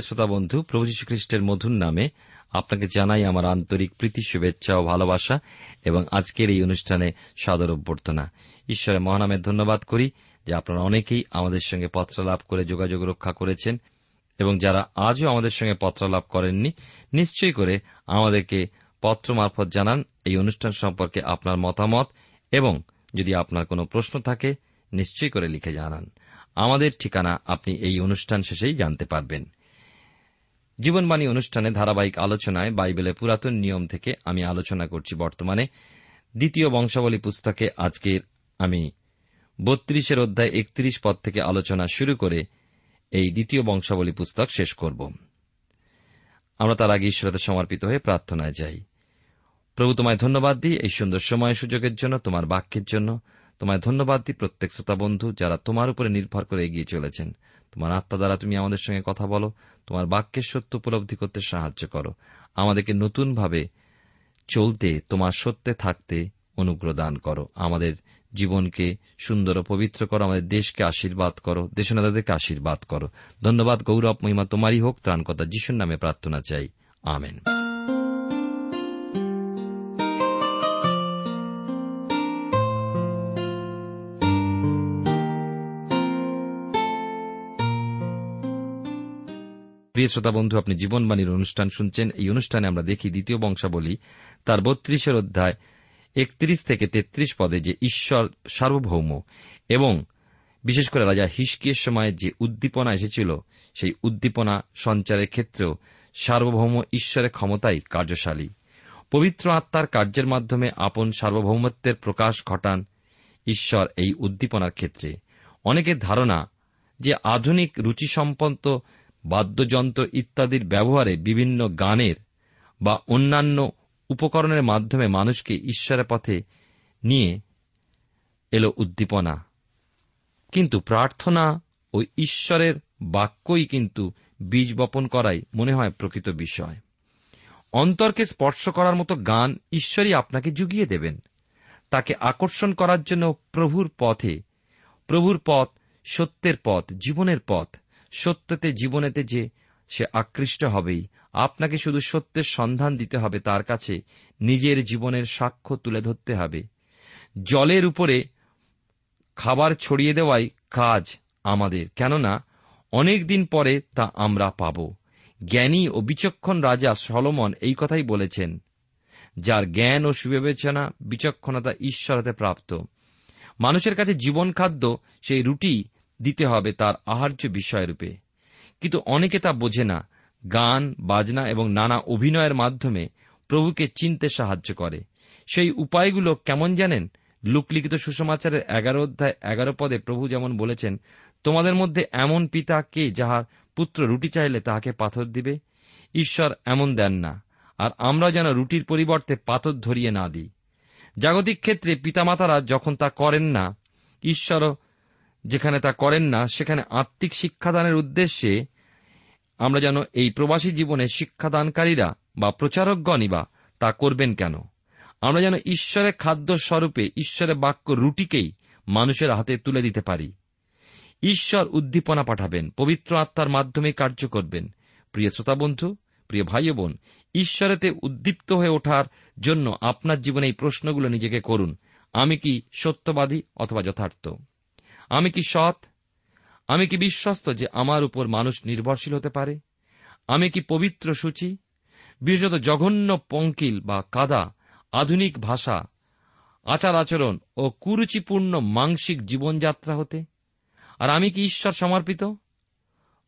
প্রিয় শ্রোতা বন্ধু, প্রভু যীশু খ্রিস্টের মধুর নামে আপনাকে জানাই আমার আন্তরিক প্রীতি, শুভেচ্ছা ও ভালোবাসা এবং আজকের এই অনুষ্ঠানে সাদর অভ্যর্থনা। ঈশ্বরের মহানামে ধন্যবাদ করি যে আপনারা অনেকেই আমাদের সঙ্গে পত্রালাপ করে যোগাযোগ রক্ষা করেছেন এবং যারা আজও আমাদের সঙ্গে পত্রালাপ করেননি, নিশ্চয়ই করে আমাদেরকে পত্র মারফত জানান, এই অনুষ্ঠান সম্পর্কে আপনার মতামত এবং যদি আপনার কোনো প্রশ্ন থাকে, নিশ্চয়ই করে লিখে জানান। আমাদের ঠিকানা আপনি এই অনুষ্ঠান শেষেই জানতে পারবেন। জীবনবাণী অনুষ্ঠানে ধারাবাহিক আলোচনায় বাইবেলের পুরাতন নিয়ম থেকে আমি আলোচনা করছি বর্তমানে। দ্বিতীয় বংশাবলী পুস্তকে আজকের আমি বত্রিশের অধ্যায় একত্রিশ পদ থেকে আলোচনা শুরু করে এই দ্বিতীয় বংশাবলী পুস্তক শেষ করব। আমরা তার আগে ঈশ্বরতে সমর্পিত হয়ে প্রার্থনায় যাই। প্রভু, তোমায় ধন্যবাদ দিই এই সুন্দর সময় সুযোগের জন্য, তোমার বাক্যের জন্য। তোমায় ধন্যবাদ দিই প্রত্যেক শ্রোতা বন্ধু যারা তোমার উপরে নির্ভর করে এগিয়ে চলেছেন। তোমার আত্মা দ্বারা তুমি আমাদের সঙ্গে কথা বলো, তোমার বাক্যের সত্য উপলব্ধি করতে সাহায্য করো। আমাদেরকে নতুনভাবে চলতে, তোমার সত্যে থাকতে অনুগ্রহ দান করো। আমাদের জীবনকে সুন্দর ও পবিত্র করো, আমাদের দেশকে আশীর্বাদ করো, দেশনেতাদেরকে আশীর্বাদ করো। ধন্যবাদ গৌরব মহিমা তোমারই হোক ত্রাণকতা যিশুর নামে প্রার্থনা চাই। আমেন। প্রিয় শ্রোতা বন্ধু, আপনি জীবনবাণীর অনুষ্ঠান শুনছেন। এই অনুষ্ঠানে আমরা দেখি দ্বিতীয় বংশাবলী। তার বত্রিশের অধ্যায়, একত্রিশ থেকে তেত্রিশ পদে যে ঈশ্বর সার্বভৌম এবং বিশেষ করে রাজা হিসকিয়ের সময় যে উদ্দীপনা এসেছিল, সেই উদ্দীপনা সঞ্চারের ক্ষেত্রেও সার্বভৌম ঈশ্বরের ক্ষমতাই কার্যশালী। পবিত্র আত্মার কার্যের মাধ্যমে আপন সার্বভৌমত্বের প্রকাশ ঘটান ঈশ্বর এই উদ্দীপনার ক্ষেত্রে। অনেকের ধারণা যে আধুনিক রুচিসম্পন্ন বাদ্যযন্ত্র ইত্যাদির ব্যবহারে বিভিন্ন গানের বা অন্যান্য উপকরণের মাধ্যমে মানুষকে ঈশ্বরের পথে নিয়ে এলো উদ্দীপনা। কিন্তু প্রার্থনা ও ঈশ্বরের বাক্যই কিন্তু বীজ বপন করাই মনে হয় প্রকৃত বিষয়। অন্তরকে স্পর্শ করার মতো গান ঈশ্বরই আপনাকে জুগিয়ে দেবেন। তাকে আকর্ষণ করার জন্য প্রভুর পথে, প্রভুর পথ সত্যের পথ, জীবনের পথ সত্যতে জীবনেতে যে সে আকৃষ্ট হবেই। আপনাকে শুধু সত্যের সন্ধান দিতে হবে, তার কাছে নিজের জীবনের সাক্ষ্য তুলে ধরতে হবে। জলের উপরে খাবার ছড়িয়ে দেওয়াই কাজ আমাদের, কেননা অনেক দিন পরে তা আমরা পাব। জ্ঞানী ও বিচক্ষণ রাজা সলমন এই কথাই বলেছেন, যার জ্ঞান ও সুবিবেচনা, বিচক্ষণতা ঈশ্বর হতে প্রাপ্ত। মানুষের কাছে জীবন খাদ্য সেই রুটি দিতে হবে তার আহার্য বিষয়রূপে। কিন্তু অনেকে তা বোঝে না। গান, বাজনা এবং নানা অভিনয়ের মাধ্যমে প্রভুকে চিনতে সাহায্য করে। সেই উপায়গুলো কেমন জানেন? লুকলিখিত সুসমাচারের এগারো অধ্যায় এগারো পদে প্রভু যেমন বলেছেন, তোমাদের মধ্যে এমন পিতা কে যাহার পুত্র রুটি চাইলে তাহাকে পাথর দিবে? ঈশ্বর এমন দেন না। আর আমরা যেন রুটির পরিবর্তে পাথর ধরিয়ে না দিই। জাগতিক ক্ষেত্রে পিতামাতারা যখন তা করেন না, ঈশ্বরও যেখানে তা করেন না, সেখানে আত্মিক শিক্ষাদানের উদ্দেশ্যে আমরা যেন এই প্রবাসী জীবনে শিক্ষাদানকারীরা বা প্রচারকগণই বা তা করবেন কেন? আমরা যেন ঈশ্বরের খাদ্য স্বরূপে ঈশ্বরের বাক্য রুটিকেই মানুষের হাতে তুলে দিতে পারি। ঈশ্বর উদ্দীপনা পাঠাবেন, পবিত্র আত্মার মাধ্যমে কার্য করবেন। প্রিয় শ্রোতা বন্ধু প্রিয় ভাই বোন ঈশ্বরেতে উদ্দীপ্ত হয়ে ওঠার জন্য আপনার জীবনে এই প্রশ্নগুলো নিজেকে করুন। আমি কি সত্যবাদী অথবা যথার্থ? আমি কি সৎ? আমি কি বিশ্বস্ত যে আমার উপর মানুষ নির্ভরশীল হতে পারে? আমি কি পবিত্র সূচি? বিশেষত জঘন্য পঙ্কিল বা কাদা, আধুনিক ভাষা, আচার আচরণ ও কুরুচিপূর্ণ মাংসিক জীবনযাত্রা হতে? আর আমি কি ঈশ্বর সমর্পিত?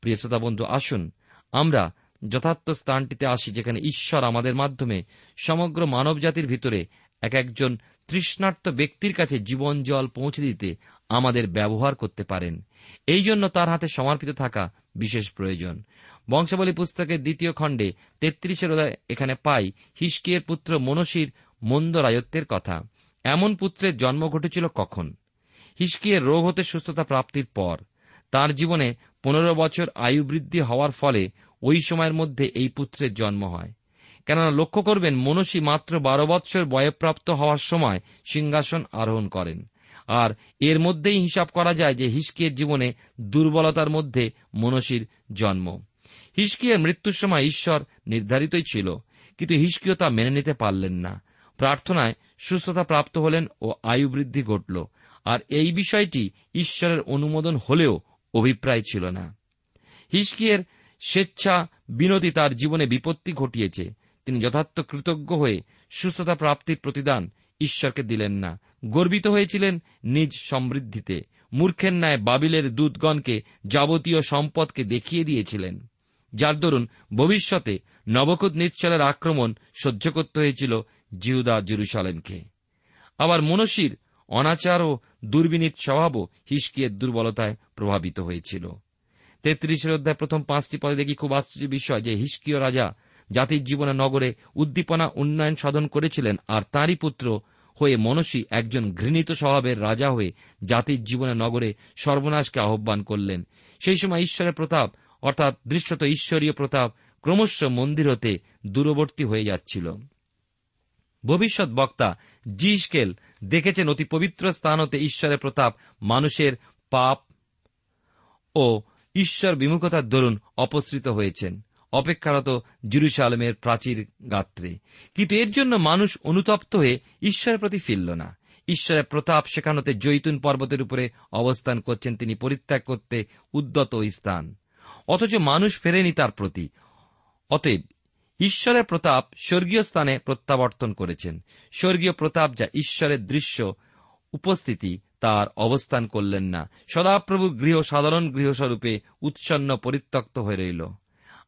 প্রিয় শ্রোতা বন্ধু, আসুন আমরা যথার্থ স্থানটিতে আসি যেখানে ঈশ্বর আমাদের মাধ্যমে সমগ্র মানবজাতির ভিতরে এক একজন তৃষ্ণার্ত ব্যক্তির কাছে জীবন জল পৌঁছে দিতে আমাদের ব্যবহার করতে পারেন। এই জন্য তার হাতে সমর্পিত থাকা বিশেষ প্রয়োজন। বংশাবলী পুস্তকের দ্বিতীয় খণ্ডে তেত্রিশের এখানে পাই হিসকিয়ের পুত্র মনসির মন্দ রায়ত্বের কথা। এমন পুত্রের জন্ম ঘটেছিল কখন? হিসকিয়ের রোগ হতে সুস্থতা প্রাপ্তির পর। তার জীবনে পনেরো বছর আয়ু বৃদ্ধি হওয়ার ফলে ওই সময়ের মধ্যে এই পুত্রের জন্ম হয়। কেননা লক্ষ্য করবেন, মনসী মাত্র বারো বৎসর বয়প্রাপ্ত হওয়ার সময় সিংহাসন আরোহণ করেন। আর এর মধ্যেই হিসাব করা যায় যে হিসকিয়ের জীবনে দুর্বলতার মধ্যে মনসীর জন্ম। হিসকিয়ের মৃত্যুর সময় ঈশ্বর নির্ধারিতই ছিল, কিন্তু হিসকিও তা মেনে নিতে পারলেন না। প্রার্থনায় সুস্থতা প্রাপ্ত হলেন ও আয়ু বৃদ্ধি ঘটল, আর এই বিষয়টি ঈশ্বরের অনুমোদন হলেও অভিপ্রায় ছিল না। হিসকিয়ের স্বেচ্ছা বিনতি তার জীবনে বিপত্তি ঘটিয়েছে। তিনি যথার্থ কৃতজ্ঞ হয়ে সুস্থতা প্রাপ্তির প্রতিদান ঈশ্বরকে দিলেন না। গর্বিত হয়েছিলেন নিজ সমৃদ্ধিতে। মূর্খের ন্যায় বাবিলের দূতগণকে যাবতীয় সম্পদকে দেখিয়ে দিয়েছিলেন। যার দরুন ভবিষ্যতে নবকুদ নিচ্ছলের আক্রমণ সহ্য করতে হয়েছিল জিহুদা জেরুসালেমকে। আবার মনসির অনাচার ও দুর্বিনীত স্বভাবও হিসকিয়ের দুর্বলতায় প্রভাবিত হয়েছিল। তেত্রিশের অধ্যায় প্রথম পাঁচটি পদে দেখি খুব আশ্চর্য বিষয় যে হিসকিয় রাজা জাতির জীবনে নগরে উদ্দীপনা উন্নয়ন সাধন করেছিলেন আর তাঁরই পুত্র হয়ে মনসী একজন ঘৃণিত স্বভাবের রাজা হয়ে জাতির জীবনে নগরে সর্বনাশকে আহ্বান করলেন। সেই সময় ঈশ্বরের প্রতাপ, অর্থাৎ দৃশ্যত ঈশ্বরীয় প্রতাপ, ক্রমশ মন্দির হতে দূরবর্তী হয়ে যাচ্ছিল। ভবিষ্যৎ বক্তা জিসকেল দেখেছেন অতি পবিত্র স্থান হতে ঈশ্বরের প্রতাপ, মানুষের পাপ ও ঈশ্বর বিমুখতার দরুন অপসৃত হয়েছেন। অপেক্ষারত জিরুসালামের প্রাচীর গাত্রে। কিন্তু এর জন্য মানুষ অনুতপ্ত হয়ে ঈশ্বরের প্রতি ফিরল না। ঈশ্বরের প্রতাপ সেখানতে জৈতুন পর্বতের উপরে অবস্থান করছেন। তিনি পরিত্যাগ করতে উদ্যত স্থান। অথচ মানুষ ফেরেনি তার প্রতি। অতএব ঈশ্বরের প্রতাপ স্বর্গীয় স্থানে প্রত্যাবর্তন করেছেন। স্বর্গীয় প্রতাপ যা ঈশ্বরের দৃশ্য, উপস্থিতি, তার অবস্থান করলেন না। সদাপ্রভু গৃহ সাধারণ গৃহস্বরূপে উৎসন্ন পরিত্যক্ত হয়ে রইল।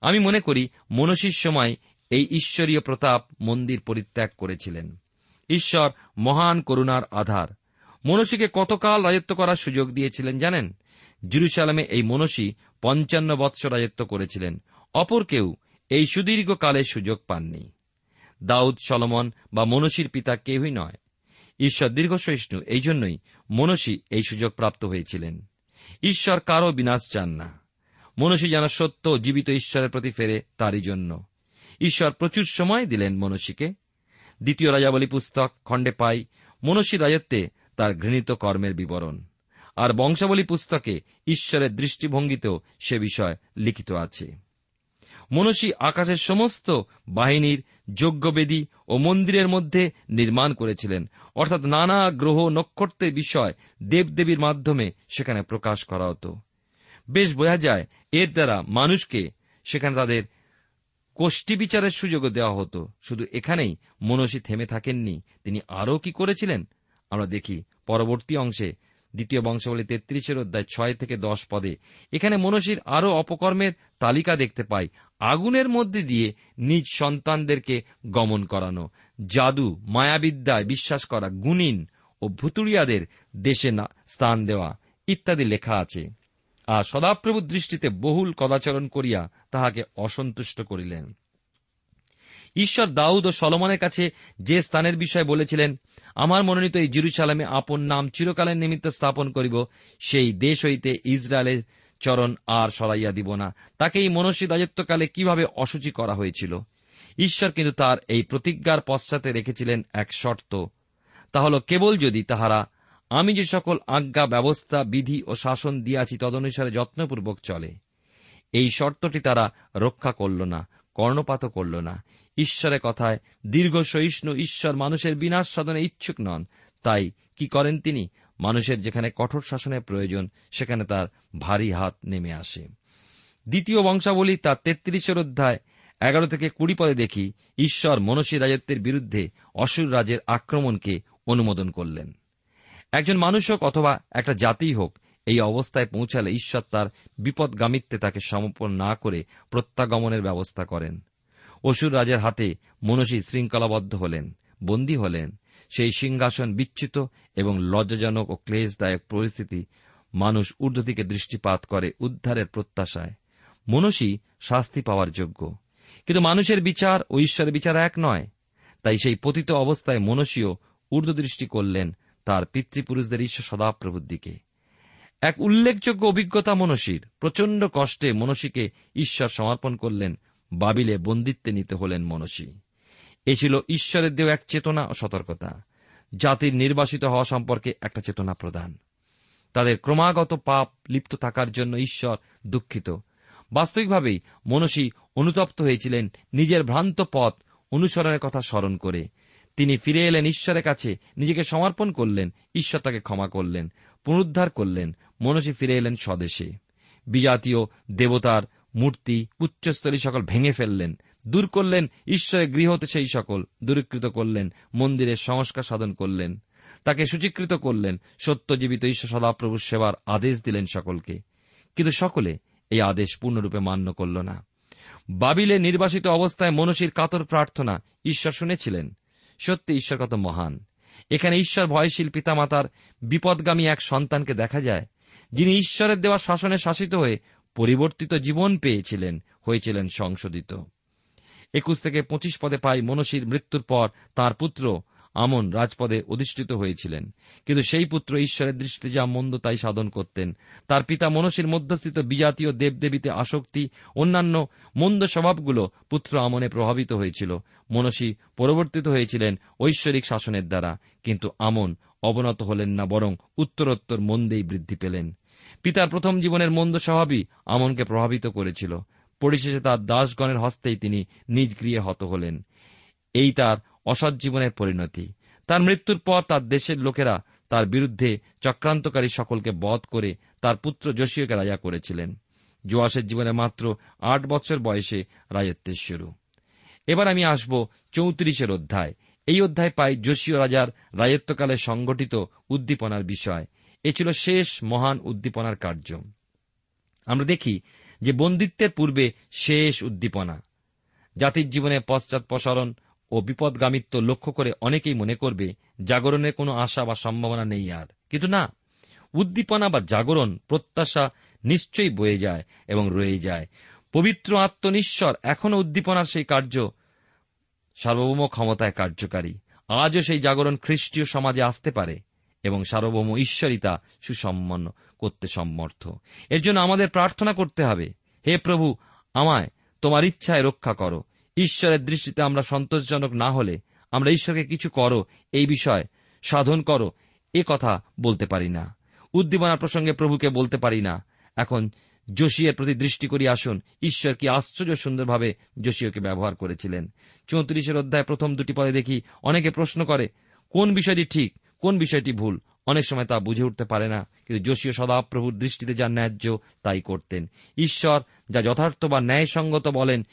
আমি মনে করি মনসীর সময় এই ঈশ্বরীয় প্রতাপ মন্দির পরিত্যাগ করেছিলেন। ঈশ্বর মহান করুণার আধার। মনসীকে কতকাল রাজত্ব করার সুযোগ দিয়েছিলেন জানেন? জিরুসালামে এই মনসী পঞ্চান্ন বৎসর রাজত্ব করেছিলেন। অপর কেউ এই সুদীর্ঘকালের সুযোগ পাননি। দাউদ, সলমন বা মনসীর পিতা কেউই নয়। ঈশ্বর দীর্ঘসহিষ্ণু এই জন্যই মনসী এই সুযোগ প্রাপ্ত হয়েছিলেন। ঈশ্বর কারও বিনাশ চান না। মনসী যেন সত্য জীবিত ঈশ্বরের প্রতি ফেরে তারই জন্য। ঈশ্বর প্রচুর সময় দিলেন মনসীকে দ্বিতীয় রাজাবলী পুস্তক, খণ্ডে পাই মনসী রাজত্বে তার ঘৃণিত কর্মের বিবরণ। আর বংশাবলী পুস্তকে ঈশ্বরের দৃষ্টিভঙ্গিতেও সে বিষয় লিখিত আছে। মনসী আকাশের সমস্ত বাহিনীর যজ্ঞবেদী ও মন্দিরের মধ্যে নির্মাণ করেছিলেন। অর্থাৎ নানা গ্রহ নক্ষত্রের বিষয় দেবদেবীর মাধ্যমে সেখানে প্রকাশ করা হতো। বেশ বোঝা যায় এর দ্বারা মানুষকে সেখানে তাদের কোষ্ঠী বিচারের সুযোগও দেওয়া হতো। শুধু এখানেই মনসী থেমে থাকেননি। তিনি আরও কি করেছিলেন? আমরা দেখি পরবর্তী অংশে, দ্বিতীয় বংশাবলী তেত্রিশের অধ্যায় ছয় থেকে দশ পদে। এখানে মনসীর আরও অপকর্মের তালিকা দেখতে পাই। আগুনের মধ্যে দিয়ে নিজ সন্তানদেরকে গমন করানো, জাদু, মায়াবিদ্যায় বিশ্বাস করা, গুণিন ও ভুতুড়িয়াদের দেশে স্থান দেওয়া ইত্যাদি লেখা আছে। আর সদাপ্রভুর দৃষ্টিতে বহুল কদাচরণ করিয়া তাহাকে অসন্তুষ্ট করিলেন। ঈশ্বর দাউদ ও সলমনের কাছে যে স্থানের বিষয়ে বলেছিলেন, আমার মনোনীত এই জিরুসালামে আপন নাম চিরকালের নিমিত্ত স্থাপন করিব, সেই দেশ হইতে ইসরায়েলের চরণ আর সরাইয়া দিব না। তাকে এই মনস্বী রাজত্বকালে কীভাবে অসুচি করা হয়েছিল? ঈশ্বর কিন্তু তার এই প্রতিজ্ঞার পশ্চাতে রেখেছিলেন এক শর্ত। তা হল, কেবল যদি তাহারা আমি যে সকল আজ্ঞা, ব্যবস্থা, বিধি ও শাসন দিয়াছি, তদনুসারে যত্নপূর্বক চলে। এই শর্তটি তারা রক্ষা করল না, কর্ণপাত করল না। ঈশ্বরের কথায় দীর্ঘ সহিষ্ণু ঈশ্বর মানুষের বিনাশ সাধনে ইচ্ছুক নন। তাই কি করেন তিনি? মানুষের যেখানে কঠোর শাসনের প্রয়োজন, সেখানে তার ভারী হাত নেমে আসে। দ্বিতীয় বংশাবলী তার তেত্রিশের অধ্যায় এগারো থেকে কুড়ি পদে দেখি, ঈশ্বর মনসী রাজত্বের বিরুদ্ধে অসুর রাজের আক্রমণকে অনুমোদন করলেন। একজন মানুষ হোক অথবা একটা জাতিই হোক, এই অবস্থায় পৌঁছালে ঈশ্বর তার বিপদগামিত্বে তাকে সমর্পণ না করে প্রত্যাগমনের ব্যবস্থা করেন। অসুর রাজের হাতে মনসী শৃঙ্খলাবদ্ধ হলেন, বন্দী হলেন। সেই সিংহাসন বিচ্ছিত এবং লজ্জাজনক ও ক্লেশদায়ক পরিস্থিতি মানুষ ঊর্ধ্ব দিকে দৃষ্টিপাত করে উদ্ধারের প্রত্যাশায়। মনসী শাস্তি পাওয়ার যোগ্য। কিন্তু মানুষের বিচার ও ঈশ্বরের বিচার এক নয়। তাই সেই পতিত অবস্থায় মনসীও ঊর্ধ্বদৃষ্টি করলেন তার পিতৃপুরুষদের ঈশ্বর সদাপ্রভুর দিকে। এক উল্লেখযোগ্য অভিজ্ঞতা মনসীর। প্রচণ্ড কষ্টে মনসীকে ঈশ্বর সমর্পণ করলেন, বাবিলে বন্দিত্বে নিতে হলেন মনসী। এ ছিল ঈশ্বরের দেও এক চেতনা ও সতর্কতা। জাতির নির্বাসিত হওয়া সম্পর্কে একটা চেতনা প্রদান তাদের ক্রমাগত পাপ লিপ্ত থাকার জন্য ঈশ্বর দুঃখিত। বাস্তবিকভাবেই মনসী অনুতপ্ত হয়েছিলেন নিজের ভ্রান্ত পথ অনুসরণের কথা স্মরণ করে। তিনি ফিরে এলেন ঈশ্বরের কাছে, নিজেকে সমর্পণ করলেন, ঈশ্বর তাকে ক্ষমা করলেন, পুনরুদ্ধার করলেন, মনসী ফিরে এলেন স্বদেশে। বিজাতীয় দেবতার মূর্তি উচ্চস্তরী সকল ভেঙে ফেললেন, দূর করলেন ঈশ্বরের গৃহতে সেই সকল, দূরীকৃত করলেন, মন্দিরের সংস্কার সাধন করলেন, তাকে সূচীকৃত করলেন, সত্যজীবিত ঈশ্বর সদাপ্রভুর সেবার আদেশ দিলেন সকলকে। কিন্তু সকলে এই আদেশ পূর্ণরূপে মান্য করল না। বাবিলে নির্বাসিত অবস্থায় মনসীর কাতর প্রার্থনা ঈশ্বর শুনেছিলেন। সত্যি ঈশ্বর কত মহান। এখানে ঈশ্বর ভয়শীল পিতামাতার বিপদগামী এক সন্তানকে দেখা যায়, যিনি ঈশ্বরের দেওয়া শাসনে শাসিত হয়ে পরিবর্তিত জীবন পেয়েছিলেন, হয়েছিলেন সংশোধিত। একুশ থেকে পঁচিশ পদে পাই মনসীর মৃত্যুর পর তার পুত্র আমন রাজপদে অধিষ্ঠিত হয়েছিলেন। কিন্তু সেই পুত্র ঈশ্বরের দৃষ্টিতে যা মন্দ তাই সাধন করতেন। তার পিতা মনসীর মধ্যস্থিত বিজাতীয় দেবদেবীতে আসক্তি, অন্যান্য মন্দ স্বভাবগুলো পুত্র আমনে প্রভাবিত হয়েছিল। মনসী পরিবর্তিত হয়েছিলেন ঐশ্বরিক শাসনের দ্বারা। কিন্তু আমন অবনত হলেন না, বরং উত্তরোত্তর মন্দেই বৃদ্ধি পেলেন। পিতার প্রথম জীবনের মন্দ স্বভাবই আমনকে প্রভাবিত করেছিল। পরিশেষে তার দাসগণের হস্তেই তিনি নিজ গৃহে হত হলেন। এই তার অসৎ জীবনের পরিণতি। তার মৃত্যুর পর তার দেশের লোকেরা তার বিরুদ্ধে চক্রান্তকারী সকলকে বধ করে তার পুত্র যোশীয়কে রাজা করেছিলেন। জোয়াসের জীবনে মাত্র আট বছর বয়সে রাজত্বের শুরু। এবার আমি আসব চৌত্রিশের অধ্যায়। এই অধ্যায় পাই যোশীয় রাজার রাজত্বকালে সংগঠিত উদ্দীপনার বিষয়। এ ছিল শেষ মহান উদ্দীপনার কার্য। আমরা দেখি যে বন্দিত্বের পূর্বে শেষ উদ্দীপনা। জাতির জীবনে পশ্চাৎপসরণ ও বিপদগামিত্ব লক্ষ্য করে অনেকেই মনে করবে, জাগরণের কোনো আশা বা সম্ভাবনা নেই আর। কিন্তু না, উদ্দীপনা বা জাগরণ প্রত্যাশা নিশ্চয়ই বয়ে যায় এবং রয়ে যায়। পবিত্র আত্মনিশ্বর এখনও উদ্দীপনার সেই কার্য, সার্বভৌম ক্ষমতায় কার্যকারী। আজও সেই জাগরণ খ্রিস্টীয় সমাজে আসতে পারে এবং সার্বভৌম ঈশ্বরই তা সুসম্পন্ন করতে সমর্থ। এর জন্য আমাদের প্রার্থনা করতে হবে, হে প্রভু, আমায় তোমার ইচ্ছায় রক্ষা করো। ঈশ্বরের দৃষ্টিতে আমরা সন্তোষজনক না হলে আমরা ঈশ্বরকে কিছু করো, এই বিষয় সাধন করো, এ কথা বলতে পারি না। উদ্দীপনা প্রসঙ্গে প্রভুকে বলতে পারি না। এখন যোশীয়ের প্রতি দৃষ্টি করি আসুন। ঈশ্বর কি আশ্চর্য সুন্দরভাবে যোশীয়কে ব্যবহার করেছিলেন। চৌত্রিশের অধ্যায় প্রথম দুটি পদে দেখি অনেকে প্রশ্ন করে, কোন বিষয়টি ঠিক, কোন বিষয়টি ভুল? অনেক সময় তা বুঝে উঠতে পারে না, কিন্তু যোশীয় সদাপ্রভুর দৃষ্টিতে যা ন্যায্য তাই করতেন। ঈশ্বর যা যথার্থ বা ন্যায়সঙ্গত বলেন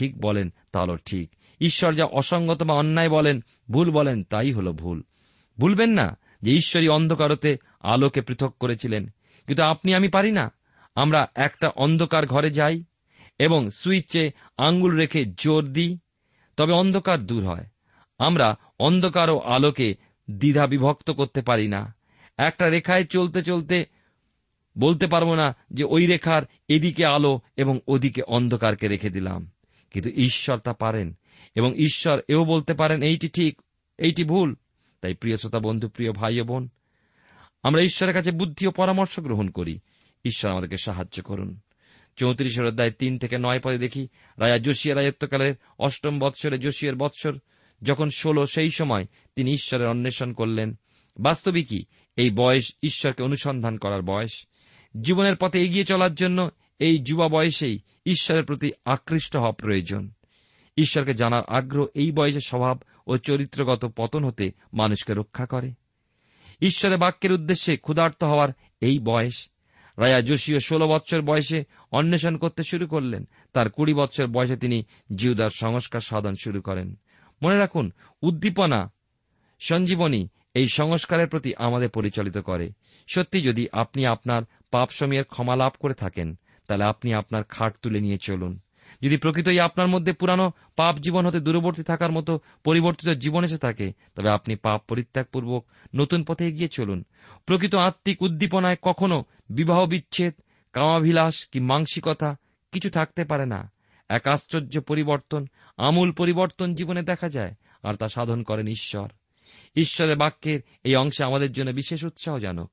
ঠিক বলেন তা হল ঠিক। ঈশ্বর যা অসঙ্গত বা অন্যায় বলেন, ভুল বলেন, তাই হল ভুল। ভুলবেন না যে ঈশ্বরই অন্ধকারতে আলোকে পৃথক করেছিলেন। কিন্তু আপনি, আমি পারি না। আমরা একটা অন্ধকার ঘরে যাই এবং সুইচে আঙ্গুল রেখে জোর দিই, তবে অন্ধকার দূর হয়। আমরা অন্ধকার ও আলোকে দ্বিধা বিভক্ত করতে পারি না। একটা রেখায় চলতে চলতে বলতে পারব না যে ওই রেখার এদিকে আলো এবং ওদিকে অন্ধকারকে রেখে দিলাম। কিন্তু ঈশ্বর তা পারেন এবং ঈশ্বর এও বলতে পারেন, এইটি ঠিক, এইটি ভুল। তাই প্রিয় শ্রোতা বন্ধু, প্রিয় ভাই ও বোন, আমরা ঈশ্বরের কাছে বুদ্ধি ও পরামর্শ গ্রহণ করি। ঈশ্বর আমাদেরকে সাহায্য করুন। চৌত্রিশের অধ্যায় তিন থেকে নয় পদে দেখি রাজা যোশিয়া রাজত্বকালের অষ্টম বৎসরে যোশিয়ার বৎসর, যখন ষোলো, সেই সময় তিনি ঈশ্বরের অন্বেষণ করলেন। বাস্তবিকই এই বয়স ঈশ্বরকে অনুসন্ধান করার বয়স। জীবনের পথে এগিয়ে চলার জন্য এই যুবা বয়সেই ঈশ্বরের প্রতি আকৃষ্ট হওয়া প্রয়োজন। ঈশ্বরকে জানার আগ্রহ এই বয়সে স্বভাব ও চরিত্রগত পতন হতে মানুষকে রক্ষা করে। ঈশ্বরের বাক্যের উদ্দেশ্যে ক্ষুধার্ত হওয়ার এই বয়স। রায়া যোশীয় ষোলো বৎসর বয়সে অন্বেষণ করতে শুরু করলেন। তার কুড়ি বৎসর বয়সে তিনি জিউদার সংস্কার সাধন শুরু করেন। মনে রাখুন, উদ্দীপনা, সঞ্জীবনী এই সংস্কারের প্রতি আমাদের পরিচালিত করে। সত্যি যদি আপনি আপনার পাপ সময়ের ক্ষমা লাভ করে থাকেন তাহলে আপনি আপনার খাট তুলে নিয়ে চলুন। যদি প্রকৃতই আপনার মধ্যে পুরানো পাপ জীবন হতে দূরবর্তী থাকার মতো পরিবর্তিত জীবন এসে থাকে, তবে আপনি পাপ পরিত্যাগপূর্বক নতুন পথে এগিয়ে চলুন। প্রকৃত আত্মিক উদ্দীপনায় কখনো বিবাহ বিচ্ছেদ কামাভিলাস কি মাংসিকতা কিছু থাকতে পারে না। এক আশ্চর্য পরিবর্তন, আমূল পরিবর্তন জীবনে দেখা যায়, আর তা সাধন করেন ঈশ্বর। ঈশ্বরের বাক্যের এই অংশে আমাদের জন্য বিশেষ উৎসাহজনক।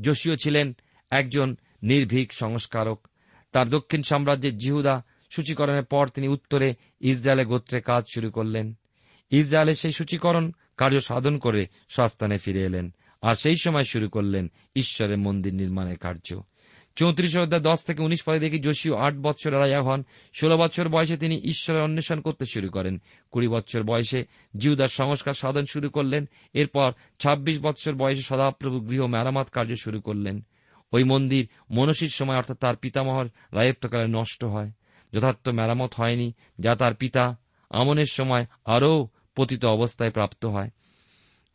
যোশীয় ছিলেন একজন নির্ভীক সংস্কারক তার দক্ষিণ সাম্রাজ্যের জিহুদা সূচীকরণের পর তিনি উত্তরে ইসরায়েলের গোত্রে কাজ শুরু করলেন। ইসরায়েলের সেই সূচীকরণ কার্য সাধন করে স্বস্থানে ফিরে এলেন আর সেই সময় শুরু করলেন ঈশ্বরের মন্দির নির্মাণের কার্য। চৌত্রিশ অধ্যায় দশ থেকে উনিশ পদে দেখি যোশীয় আট বছর রাজা হন, ষোলো বছর বয়সে তিনি ঈশ্বরের অন্বেষণ করতে শুরু করেন, কুড়ি বছর বয়সে জিউদার সংস্কার সাধন শুরু করলেন, এরপর ২৬ বছর বয়সে সদাপ্রভু গৃহ মেরামত কার্য শুরু করলেন। ওই মন্দির মনসির সময় অর্থাৎ তার পিতামহর রায়ত্বকালে নষ্ট হয়। যথার্থ মেরামত হয়নি, যা তার পিতা আমনের সময় আরও পতিত অবস্থায় প্রাপ্ত হয়।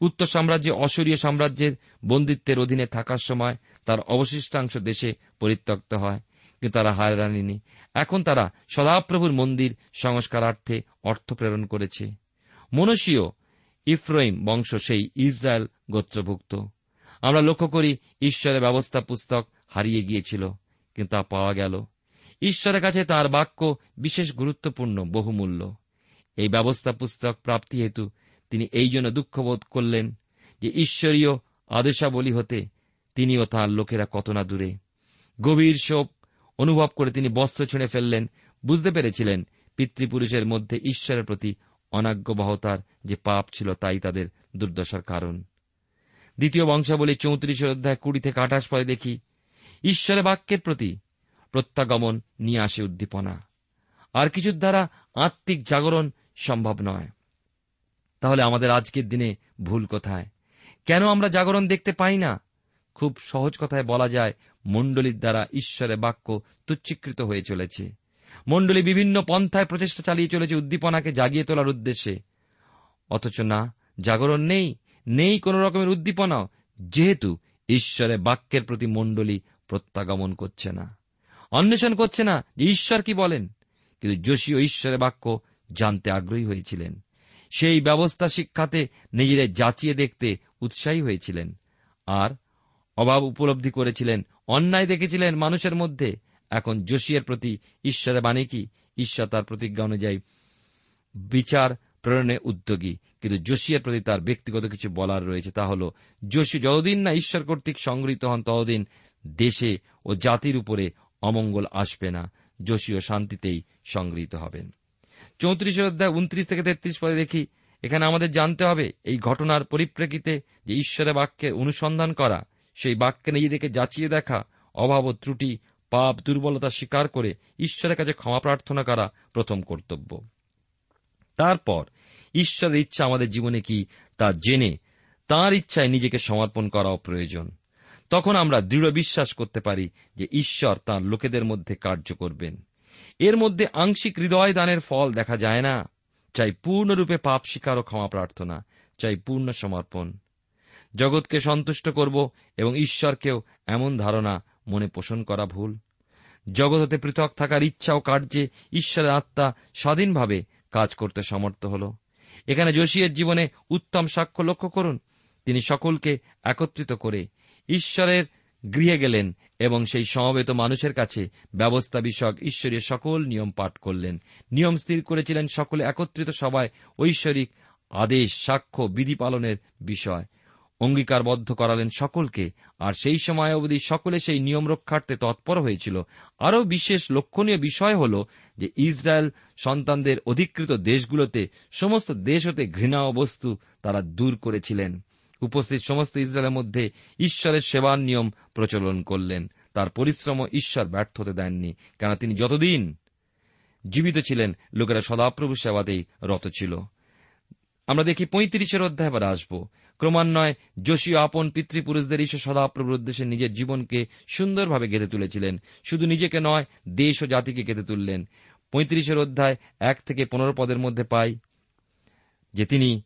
উত্তর সাম্রাজ্যে অসুরীয় সাম্রাজ্যের বন্দিত্বের অধীনে থাকার সময় তার অবশিষ্টাংশ দেশে পরিত্যক্ত হয়, কিন্তু তারা হায়রানিনি এখন তারা সদাপ্রভুর মন্দির সংস্কারার্থে অর্থ প্রেরণ করেছে। মনসীয় ইফ্রইম বংশ সেই ইসরায়েল গোত্রভুক্ত। আমরা লক্ষ্য করি ঈশ্বরের ব্যবস্থা পুস্তক হারিয়ে গিয়েছিল, কিন্তু তা পাওয়া গেল। ঈশ্বরের কাছে তার বাক্য বিশেষ গুরুত্বপূর্ণ, বহুমূল্য। এই ব্যবস্থা পুস্তক প্রাপ্তি হেতু তিনি এই জন্য দুঃখবোধ করলেন যে ঈশ্বরীয় আদেশাবলী হতে তিনি ও তাঁর লোকেরা কত না দূরে। গভীর শোক অনুভব করে তিনি বস্ত্র ছেড়ে ফেললেন। বুঝতে পেরেছিলেন পিতৃপুরুষের মধ্যে ঈশ্বরের প্রতি অনাজ্ঞবহতার যে পাপ ছিল তাই তাদের দুর্দশার কারণ। দ্বিতীয় বংশাবলী চৌত্রিশের অধ্যায় কুড়ি থেকে আঠাশ পরে দেখি, ঈশ্বরের বাক্যের প্রতি প্রত্যাগমন নিয়ে আসে উদ্দীপনা। আর কিছুর দ্বারা আত্মিক জাগরণ সম্ভব নয়। তাহলে আমাদের আজকের দিনে ভুল কোথায়? কেন আমরা জাগরণ দেখতে পাই না? খুব সহজ কথায় বলা যায়, মণ্ডলীর দ্বারা ঈশ্বরের বাক্য তুচ্ছীকৃত হয়ে চলেছে। মণ্ডলী বিভিন্ন পন্থায় প্রচেষ্টা চালিয়ে চলেছে উদ্দীপনাকে জাগিয়ে তোলার উদ্দেশ্যে। অথচ না, জাগরণ নেই নেই কোন রকমের উদ্দীপনা যেহেতু ঈশ্বরের বাক্যের প্রতি মণ্ডলী প্রত্যাগমন করছে না। অন্বেষণ করছে না যে ঈশ্বর কি বলেন, কিন্তু যোশী ও ঈশ্বরের বাক্য জানতে আগ্রহী হয়েছিলেন। সেই ব্যবস্থা শিক্ষাতে নিজেদের যাচিয়ে দেখতে উৎসাহী হয়েছিলেন। আর অভাব উপলব্ধি করেছিলেন, অন্যায় দেখেছিলেন মানুষের মধ্যে। এখন যোশিয়ের প্রতি ঈশ্বরের বাণী কি? ঈশ্বর তার প্রতিজ্ঞা অনুযায়ী বিচার প্রেরণে উদ্যোগী। কিন্তু যোশিয়ার প্রতি তার ব্যক্তিগত কিছু বলার রয়েছে, তা হল, যোশী যতদিন না ঈশ্বর কর্তৃক সংগৃহীত হন, ততদিন দেশে ও জাতির উপরে অমঙ্গল আসবে না। যোশীয় শান্তিতেই সংগৃহীত হবেন। চৌত্রিশ অধ্যায় উনত্রিশ থেকে তেত্রিশ পদে দেখি, এখানে আমাদের জানতে হবে, এই ঘটনার পরিপ্রেক্ষিতে যে ঈশ্বরের বাক্যের অনুসন্ধান করা, সেই বাক্যে নিজেদেরকে যাচিয়ে দেখা, অভাব ও ত্রুটি, পাপ, দুর্বলতা স্বীকার করে ঈশ্বরের কাছে ক্ষমা প্রার্থনা করা প্রথম কর্তব্য। তারপর ঈশ্বরের ইচ্ছা আমাদের জীবনে কি তা জেনে তার ইচ্ছায় নিজেকে সমর্পণ করাও প্রয়োজন। তখন আমরা দৃঢ় বিশ্বাস করতে পারি যে ঈশ্বর তাঁর লোকেদের মধ্যে কার্য করবেন। এর মধ্যে আংশিক হৃদয় দানের ফল দেখা যায় না। চাই পূর্ণরূপে পাপ স্বীকার ও ক্ষমা প্রার্থনা, চাই পূর্ণ সমর্পণ। জগৎকে সন্তুষ্ট করব এবং ঈশ্বরকেও এমন ধারণা মনে পোষণ করা ভুল। জগৎ হতে পৃথক থাকার ইচ্ছা ও কার্যে ঈশ্বরের আত্মা স্বাধীনভাবে কাজ করতে সমর্থ হল। এখানে যোশিয়ের জীবনে উত্তম সাক্ষ্য লক্ষ্য করুন। তিনি সকলকে একত্রিত করে ঈশ্বরের গৃহে গেলেন এবং সেই সমবেত মানুষের কাছে ব্যবস্থা বিষয়ক ঈশ্বরীয় সকল নিয়ম পাঠ করলেন। নিয়ম স্থির করেছিলেন সকলে একত্রিত সবাই ঐশ্বরিক আদেশ, সাক্ষ্য, বিধি পালনের বিষয়। অঙ্গীকারবদ্ধ করালেন সকলকে, আর সেই সময় অবধি সকলে সেই নিয়ম রক্ষার্থে তৎপর হয়েছিল। আরও বিশেষ লক্ষণীয় বিষয় হল যে ইসরায়েল সন্তানদের অধিকৃত দেশগুলোতে সমস্ত দেশ হতে ঘৃণা বস্তু তারা দূর করেছিলেন। উপস্থিত সমস্ত ইসরায়েলের মধ্যে ঈশ্বরের সেবার নিয়ম প্রচলন করলেন। তার পরিশ্রম ঈশ্বর ব্যর্থ হতে দেননি কেন তিনি যতদিন জীবিত ছিলেন, লোকেরা সদাপ্রভু সেবাতেই রত ছিল। আমরা দেখি পঁয়ত্রিশের অধ্যায় এবার আসব। ক্রমান্বয়ে যোশীয় আপন পিতৃপুরুষদের ঈশ্বর সদাপ্রভুর উদ্দেশ্যে নিজের জীবনকে সুন্দরভাবে গেঁথে তুলেছিলেন। শুধু নিজেকে নয়, দেশ ও জাতিকে গেঁথে তুললেন। পঁয়ত্রিশের অধ্যায় এক থেকে পনেরো পদের মধ্যে পাই যে তিনি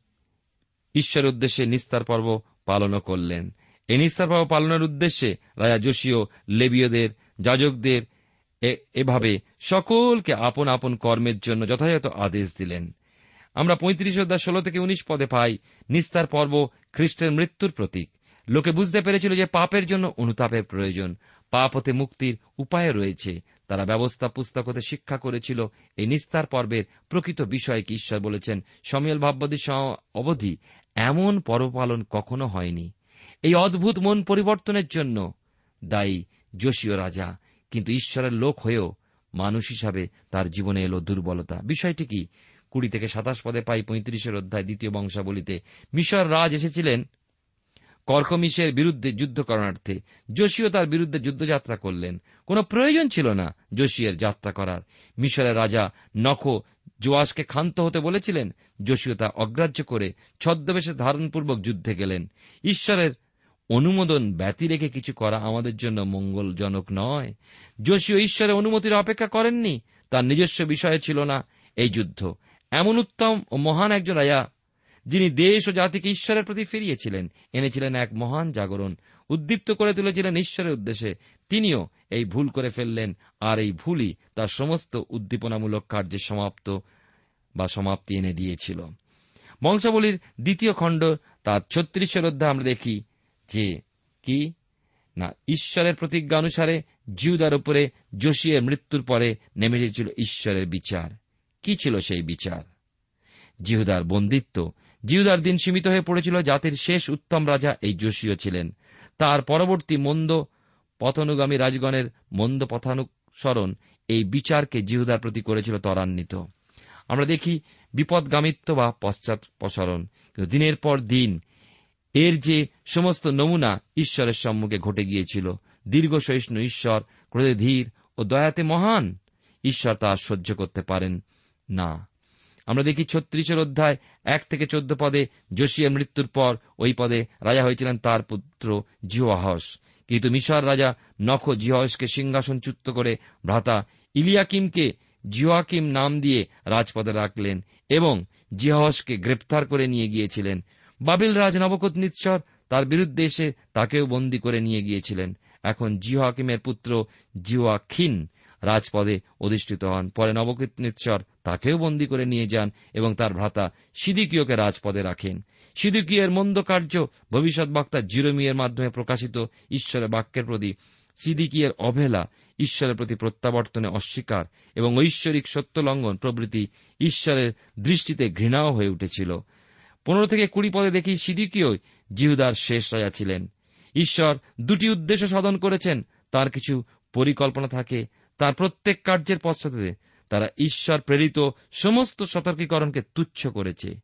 ঈশ্বরের উদ্দেশ্যে নিস্তার পর্ব পালনও করলেন। এই নিস্তার পর্ব পালনের উদ্দেশ্যে রাজা যোশীয় লেবীয়দের, যাজকদের এভাবে সকলকে আপন আপন কর্মের জন্য যথাযথ আদেশ দিলেন। আমরা পঁয়ত্রিশ অধ্যায় ষোলো থেকে উনিশ পদে পাই, নিস্তার পর্ব খ্রিস্টের মৃত্যুর প্রতীক। লোকে বুঝতে পেরেছিল যে পাপের জন্য অনুতাপের প্রয়োজন। পাপ হতে মুক্তির উপায় রয়েছে। তারা ব্যবস্থা পুস্তক হতে শিক্ষা করেছিল। এই নিস্তার পর্বের প্রকৃত বিষয় কি ঈশ্বর বলেছেন? সমিয়াল ভাববাদী অবধি এমন পর্ব পালন কখনো হয়নি। এই অদ্ভুত মন পরিবর্তনের জন্য দায়ী যোশীয় রাজা। কিন্তু ঈশ্বরের লোক হয়েও মানুষ হিসাবে তার জীবনে এলো দুর্বলতা। বিষয়টি কি? কুড়ি থেকে সাতাশ পদে পাই পঁয়ত্রিশের অধ্যায় দ্বিতীয় বংশাবলীতে। মিশর রাজ এসেছিলেন কর্কমিশের বিরুদ্ধে যুদ্ধ করণার্থে যোশীয় তার বিরুদ্ধে যুদ্ধযাত্রা করলেন। কোনো প্রয়োজন ছিল না যোশিয়ের যাত্রা করার। মিশরের রাজা নখ জোয়াসকে ক্ষান্ত হতে বলেছিলেন। যোশীয় তা অগ্রাহ্য করে ছদ্মবেশে ধারণপূর্বক যুদ্ধে গেলেন। ঈশ্বরের অনুমোদন ব্যতি রেখে কিছু করা আমাদের জন্য মঙ্গলজনক নয়। যোশীয় ঈশ্বরের অনুমতির অপেক্ষা করেননি। তার নিজস্ব বিষয়ে ছিল না এই যুদ্ধ। এমন উত্তম ও মহান একজন রাজা যিনি দেশ ও জাতিকে ঈশ্বরের প্রতি ফিরিয়েছিলেন, এনেছিলেন এক মহান জাগরণ, উদ্দীপ্ত করে তুলেছিলেন ঈশ্বরের উদ্দেশ্যে। তিনিও এই ভুল করে ফেললেন, আর এই ভুলই তার সমস্ত উদ্দীপনামূলক কার্যের সমাপ্ত বা সমাপ্তি এনে দিয়েছিল। বংশাবলীর দ্বিতীয় খণ্ড, তার ছত্রিশের অধ্যায় আমরা দেখি যে কি? না, ঈশ্বরের প্রতিজ্ঞা অনুসারে জিউদার উপরে যোশিয়ের মৃত্যুর পরে নেমে এসেছিল ঈশ্বরের বিচার। কি ছিল সেই বিচার? জিহুদার বন্দিত্ব। জিহুদার দিন সীমিত হয়ে পড়েছিল জাতির শেষ উত্তম রাজা এই যোশীয় ছিলেন। তার পরবর্তী মন্দ পথনুগামী রাজগণের মন্দ পথানুসরণ এই বিচারকে জিহুদার প্রতি করেছিল ত্বরান্বিত। আমরা দেখি বিপদগামিত্ব বা পশ্চাৎপসরণ কিন্তু দিনের পর দিন এর যে সমস্ত নমুনা ঈশ্বরের সম্মুখে ঘটে গিয়েছিল, দীর্ঘ সহিষ্ণু ঈশ্বর, ক্রোধে ধীর ও দয়াতে মহান ঈশ্বর তা সহ্য করতে পারেন। না। আমরা দেখি ছত্রিশের অধ্যায় এক থেকে চোদ্দ পদে যোশিয়ার মৃত্যুর পর ওই পদে রাজা হয়েছিলেন তার পুত্র জিওয়াহস। কিন্তু মিশর রাজা নখ জিহসকে সিংহাসনচ্যুত করে ভ্রাতা ইলিয়াকিমকে জিওয়াকিম নাম দিয়ে রাজপদে রাখলেন এবং জিহসকে গ্রেপ্তার করে নিয়ে গিয়েছিলেন। বাবিল রাজ নবকত নিৎসর তার বিরুদ্ধে এসে তাকেও বন্দী করে নিয়ে গিয়েছিলেন। এখন জিওয়াকিমের পুত্র জিওয়াখিন রাজপদে অধিষ্ঠিত হন। পরে নবকীর্তনেশ্বর তাকেও বন্দী করে নিয়ে যান এবং তার ভ্রাতা সিদিকীয়কে রাজপদে রাখেন। সিদিকীয়ের মন্দ কার্য ভবিষ্যৎ বক্তা জিরোমিয়ের মাধ্যমে প্রকাশিত ঈশ্বরের বাক্যের প্রতি সিদিকিয়ের অবহেলা ঈশ্বরের প্রতি প্রত্যাবর্তনে অস্বীকার এবং ঐশ্বরিক সত্য লঙ্ঘন প্রভৃতি ঈশ্বরের দৃষ্টিতে ঘৃণাও হয়ে উঠেছিল। পনেরো থেকে কুড়ি পদে দেখি সিদিকীয় জিহুদার শেষ রাজা ছিলেন। ঈশ্বর দুটি উদ্দেশ্য সাধন করেছেন, তার কিছু পরিকল্পনা থাকে তার প্রত্যেক কার্যের পশ্চাতে তারা ঈশ্বর প্রেরিত সমস্ত সতর্কীকরণকে তুচ্ছ করেছে।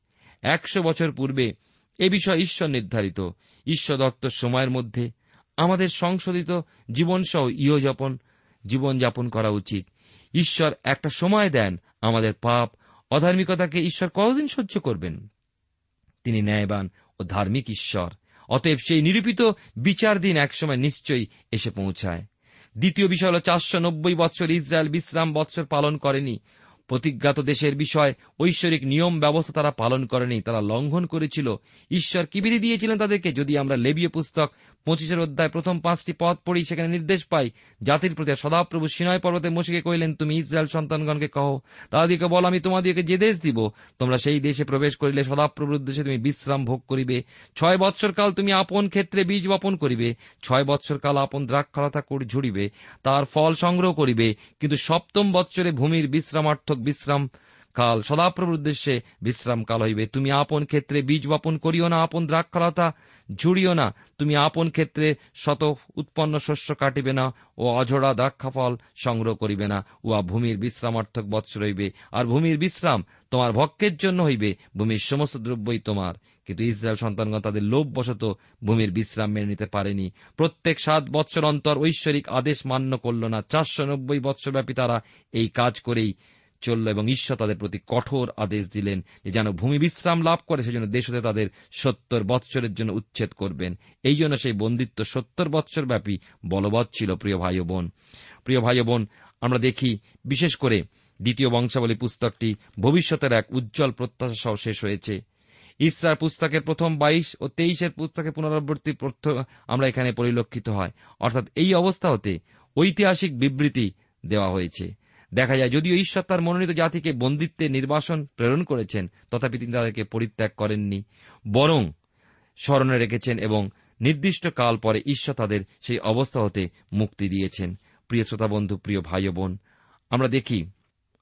একশো বছর পূর্বে এ বিষয় ঈশ্বর নির্ধারিত। ঈশ্বর দত্ত সময়ের মধ্যে আমাদের সংশোধিত জীবনসহ ইহযাপন, জীবনযাপন করা উচিত। ঈশ্বর একটা সময় দেন আমাদের পাপ, অধার্মিকতাকে ঈশ্বর কতদিন সহ্য করবেন? তিনি ন্যায়বান ও ধার্মিক ঈশ্বর। অতএব সেই নিরূপিত বিচার দিন একসময় নিশ্চয়ই এসে পৌঁছায়। দ্বিতীয় বিষয় হল চারশো নব্বই বৎসর ইসরায়েল বিশ্রাম বৎসর পালন করেনি। প্রতিজ্ঞাত দেশের বিষয়, ঐশ্বরিক নিয়ম ব্যবস্থা তারা পালন করেনি। তারা লঙ্ঘন করেছিল। ঈশ্বর কি বিধি দিয়েছিলেন তাদেরকে? যদি আমরা লেবীয় পুস্তক পঁচিশের অধ্যায় প্রথম পাঁচটি পদ পড়ি, সেখানে নির্দেশ পাই, জাতির প্রতি সদাপ্রভু সিনয় পর্বতে মসিকে কহিলেন, তুমি ইসরায়েল সন্তানগণকে কহ তাদেরকে বল, আমি তোমাদেরকে যে দেশ দিব, তোমরা সেই দেশে প্রবেশ করিলে সদাপ্রভুর দেশে তুমি বিশ্রাম ভোগ করিবে। ছয় বৎসর কাল তুমি আপন ক্ষেত্রে বীজ বপন করিবে, ছয় বৎসর কাল আপন দ্রাক্ষালতা ঝুড়িবে, তার ফল সংগ্রহ করিবে, কিন্তু সপ্তম বৎসরে ভূমির বিশ্রামার্থক বিশ্রাম কাল সদাপ্রভুর উদ্দেশ্যে বিশ্রাম কাল হইবে। তুমি আপন ক্ষেত্রে বীজ বপন করিও না, আপন দ্রাক্ষলতা ঝুড়িও না। তুমি আপন ক্ষেত্রে শত উৎপন্ন শস্য কাটিবে না ও অঝড়া দ্রাক্ষাফল সংগ্রহ করিবে না। উহা ভূমির বিশ্রামার্থক বৎসর হইবে আর ভূমির বিশ্রাম তোমার ভক্ষের জন্য হইবে। ভূমির সমস্ত দ্রব্যই তোমার। কিন্তু ইসরায়েল সন্তানগণ তাদের লোভবশত ভূমির বিশ্রাম মেনে নিতে পারেনি। প্রত্যেক সাত বৎসর অন্তর ঐশ্বরিক আদেশ মান্য করল না। চারশো নব্বই বৎসরব্যাপী তারা এই কাজ করেই চলল এবং ঈশ্বর তাদের প্রতি কঠোর আদেশ দিলেন যে যেন ভূমি বিশ্রাম লাভ করে, সেজন্য দেশ হতে তাদের সত্তর বৎসরের জন্য উচ্ছেদ করবেন। এই জন্য সেই বন্দিত্ব সত্তর বৎসর ব্যাপী বলবৎ ছিল, প্রিয় ভাই বোন। প্রিয় ভাই বোন, আমরা দেখি, বিশেষ করে দ্বিতীয় বংশাবলী পুস্তকটি ভবিষ্যতের এক উজ্জ্বল প্রত্যাশা সহ শেষ হয়েছে। ইসরার পুস্তকের প্রথম বাইশ ও তেইশের পুস্তকে পুনরাবর্তী তথ্য আমরা এখানে পরিলক্ষিত হয়। অর্থাৎ এই অবস্থা হতে ঐতিহাসিক বিবৃতি দেওয়া হয়েছে। দেখা যায়, যদিও ঈশ্বর তার মনোনীত জাতিকে বন্দিত্বে নির্বাসন প্রেরণ করেছেন, তথাপি তিনি তাদেরকে পরিত্যাগ করেননি। বরং স্মরণে রেখেছেন এবং নির্দিষ্ট কাল পরে ঈশ্বর তাদের সেই অবস্থা হতে মুক্তি দিয়েছেন। প্রিয় শ্রোতা বন্ধু, প্রিয় ভাই বোন, আমরা দেখি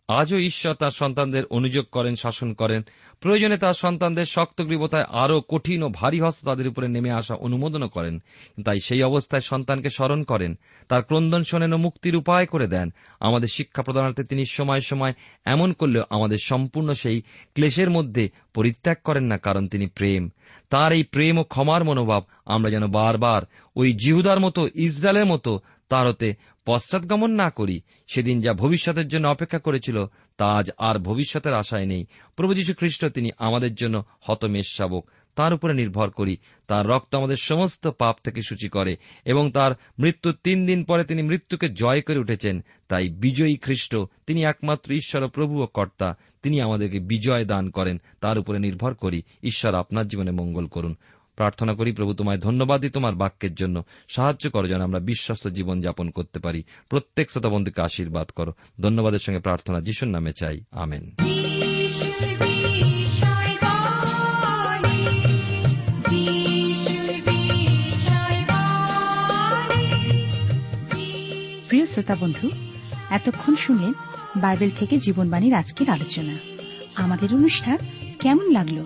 আজও ঈশ্বর তার সন্তানদের অনুযোগ করেন, শাসন করেন। প্রয়োজনে তার সন্তানদের শক্ত গ্রীবতায় আরও কঠিন ও ভারী হস্ত তাদের উপরে নেমে আসা অনুমোদনও করেন। তাই সেই অবস্থায় সন্তানকে স্মরণ করেন। তার ক্রন্দন শোনেন ও মুক্তির উপায় করে দেন। আমাদের শিক্ষা প্রদানার্থে তিনি সময় সময় এমন করলেও আমাদের সম্পূর্ণ সেই ক্লেশের মধ্যে পরিত্যাগ করেন না কারণ তিনি প্রেম। তার এই প্রেম ও ক্ষমার মনোভাব আমরা যেন বারবার ওই জিহুদার মতো, ইসরায়েলের মতো তার হতে পশ্চাৎগমন না করি, সেদিন যা ভবিষ্যতের জন্য অপেক্ষা করেছিল, তা আজ আর ভবিষ্যতের আশায় নেই। প্রভু যীশু খ্রিস্ট তিনি আমাদের জন্য হতমেষ শাবক। তার উপরে নির্ভর করি। তার রক্ত আমাদের সমস্ত পাপ থেকে সূচি করে এবং তার মৃত্যুর তিন দিন পরে তিনি মৃত্যুকে জয় করে উঠেছেন। তাই বিজয়ী খ্রিস্ট, তিনি একমাত্র ঈশ্বর ও প্রভু ও কর্তা। তিনি আমাদেরকে বিজয় দান করেন। তার উপরে নির্ভর করি। ঈশ্বর আপনার জীবনে মঙ্গল করুন। প্রার্থনা করি, প্রভু, তোমায় ধন্যবাদই তোমার বাক্যের জন্য। সাহায্য করো যেন আমরা বিশ্বস্ত জীবন যাপন করতে পারি। প্রত্যেক শ্রোতাবন্ধুকে আশীর্বাদ করো। ধন্যবাদের সঙ্গে প্রার্থনা যিশুর নামে চাই। আমেন। প্রিয় শ্রোতা বন্ধু এতক্ষণ শুনলেন বাইবেল থেকে জীবনবাণীর আজকের আলোচনা। আমাদের অনুষ্ঠান কেমন লাগল?